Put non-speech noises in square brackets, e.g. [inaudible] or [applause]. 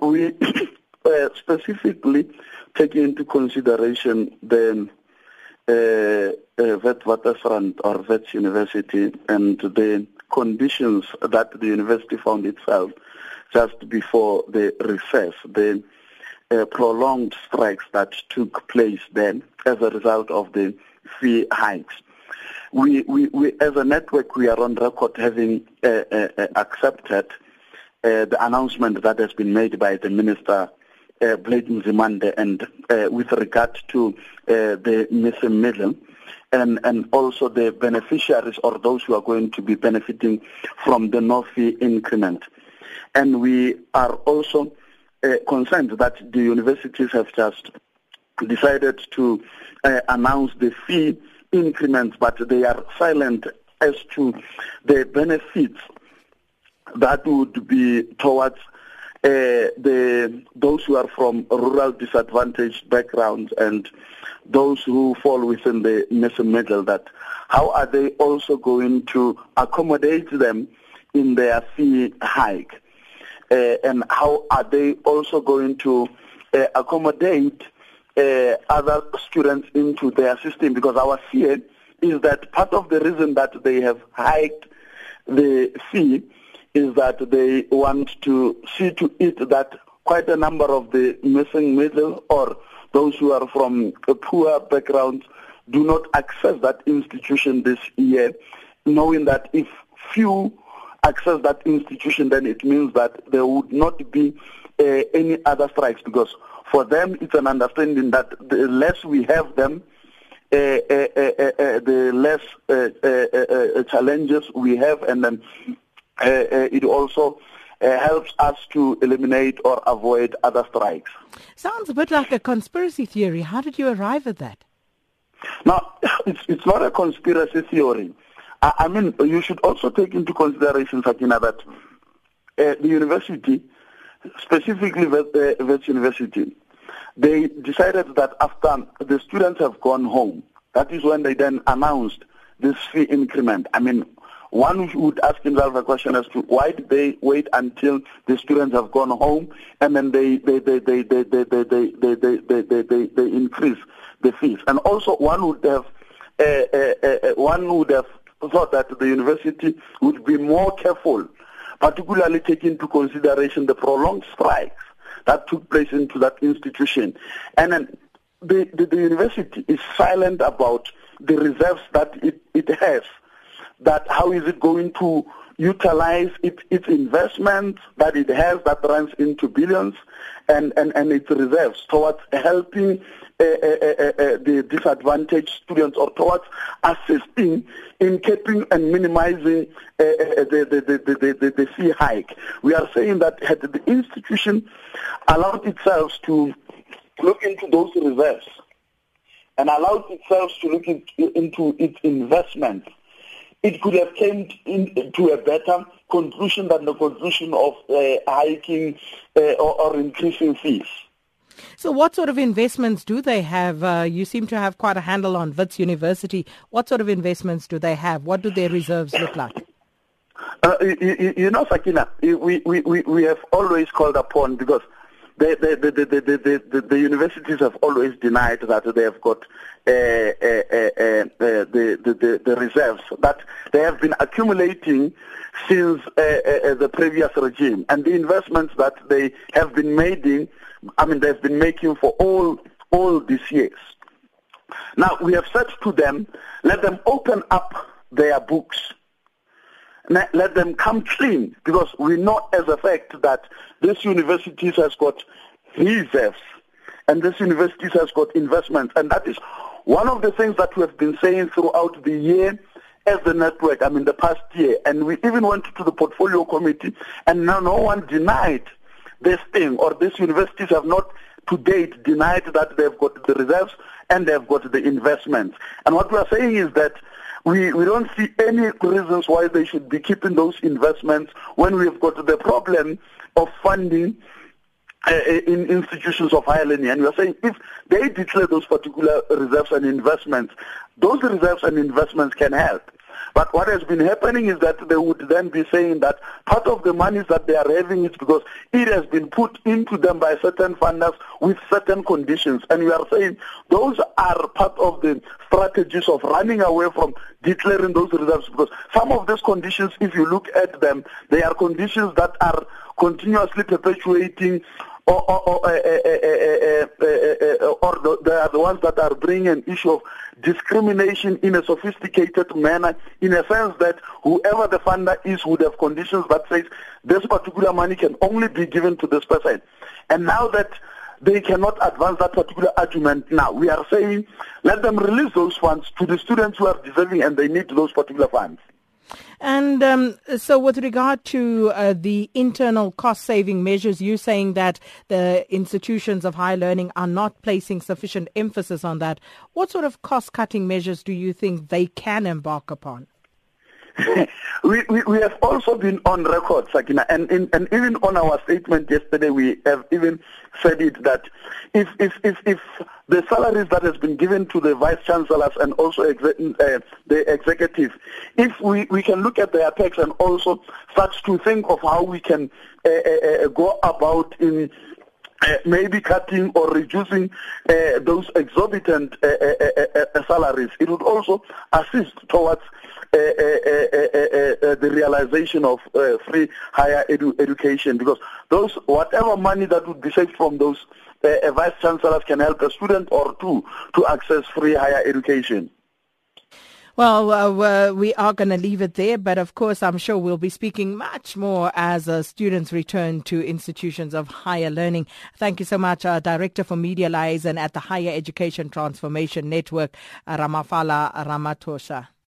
we [coughs] uh, specifically take into consideration the uh, uh, Witwatersrand or Wits University and the conditions that the university found itself just before the recess, the uh, prolonged strikes that took place then as a result of the fee hikes. We, we, we as a network, we are on record having uh, uh, uh accepted uh, the announcement that has been made by the Minister uh, Blade and uh, with regard to uh, the missing middle and, and also the beneficiaries or those who are going to be benefiting from the no fee increment. And we are also uh, concerned that the universities have just decided to uh, announce the fee increments, but they are silent as to the benefits that would be towards uh, the those who are from rural disadvantaged backgrounds and those who fall within the middle that how are they also going to accommodate them in their fee hike? Uh, and how are they also going to uh, accommodate uh, other students into their system? Because our fear is that part of the reason that they have hiked the fee is that they want to see to it that quite a number of the missing middle or those who are from a poor backgrounds do not access that institution this year, knowing that if few access that institution, then it means that there would not be uh, any other strikes because for them it's an understanding that the less we have them, uh, uh, the less challenges we have, and then it also helps us to eliminate or avoid other strikes. Sounds a bit like a conspiracy theory. How did you arrive at that? Now, [laughs] it's, it's not a conspiracy theory. I, I mean, you should also take into consideration, Sakina, that uh, the university, specifically the uh, University, they decided that after the students have gone home, that is when they then announced this fee increment. I mean, one would ask himself a question as to why did they wait until the students have gone home and then they they they they they they they they they they they, they, they, they increase the fees. And also one would have uh, uh, uh, one would have thought that the university would be more careful, particularly taking into consideration the prolonged strikes that took place into that institution. And then the, the, the university is silent about the reserves that it, it has that how is it going to utilize it, its investment that it has that runs into billions and, and, and its reserves towards helping uh, uh, uh, the disadvantaged students or towards assisting in keeping and minimizing uh, uh, the, the, the, the, the, the fee hike. We are saying that had the institution allowed itself to look into those reserves and allowed itself to look into, its investments it could have came in, to a better conclusion than the conclusion of uh, hiking uh, or, or, increasing fees. So what sort of investments do they have? Uh, you seem to have quite a handle on Wits University. What sort of investments do they have? What do their reserves look like? Uh, you, you, know, Sakina, we, we, we, we have always called upon because the, the, the, the, the, the, the, universities have always denied that they have got uh, uh, uh, the, the, the, reserves that they have been accumulating since the previous regime and the investments that they have been making, I mean, they've been making for all, all these years. Now, we have said to them, let them open up their books let them come clean because we know as a fact that this university has got reserves and this university has got investments and that is one of the things that we have been saying throughout the year as the network, I mean the past year, and we even went to the portfolio committee and no, no one denied this thing or these universities have not to date denied that they've got the reserves and they've got the investments. And what we are saying is that we, we don't see any reasons why they should be keeping those investments when we've got the problem of funding uh, in institutions of higher learning. And we are saying if they declare those particular reserves and investments, those reserves and investments can help. But what has been happening is that they would then be saying that part of the monies that they are having is because it has been put into them by certain funders with certain conditions. And we are saying those are part of the strategies of running away from declaring those reserves because some of these conditions, if you look at them, they are conditions that are continuously perpetuating or, or, or, or the, they are the ones that are bringing an issue of discrimination in a sophisticated manner in a sense that whoever the funder is would have conditions that says this particular money can only be given to this person. And now that they cannot advance that particular argument now. We are saying let them release those funds to the students who are deserving and they need those particular funds. And um, so, with regard to uh, the internal cost saving measures, you're saying that the institutions of higher learning are not placing sufficient emphasis on that. What sort of cost cutting measures do you think they can embark upon? [laughs] we, we, we have also been on record, Sakina, and, in, and even on our statement yesterday, we have even said it that if, if, if, if the salaries that has been given to the vice chancellors and also uh, the executive, if we, we can look at their tax and also start to think of how we can uh, uh, uh go about in uh, maybe cutting or reducing uh, those exorbitant uh, uh, uh salaries. It would also assist towards the realization of free higher edu- education because those whatever money that would be saved from those vice chancellors can help a student or two to access free higher education. Well, uh, we are going to leave it there, but of course, I'm sure we'll be speaking much more as uh, students return to institutions of higher learning. Thank you so much, uh, Director for Media Liaison at the Higher Education Transformation Network, Ramafala Ramatosha.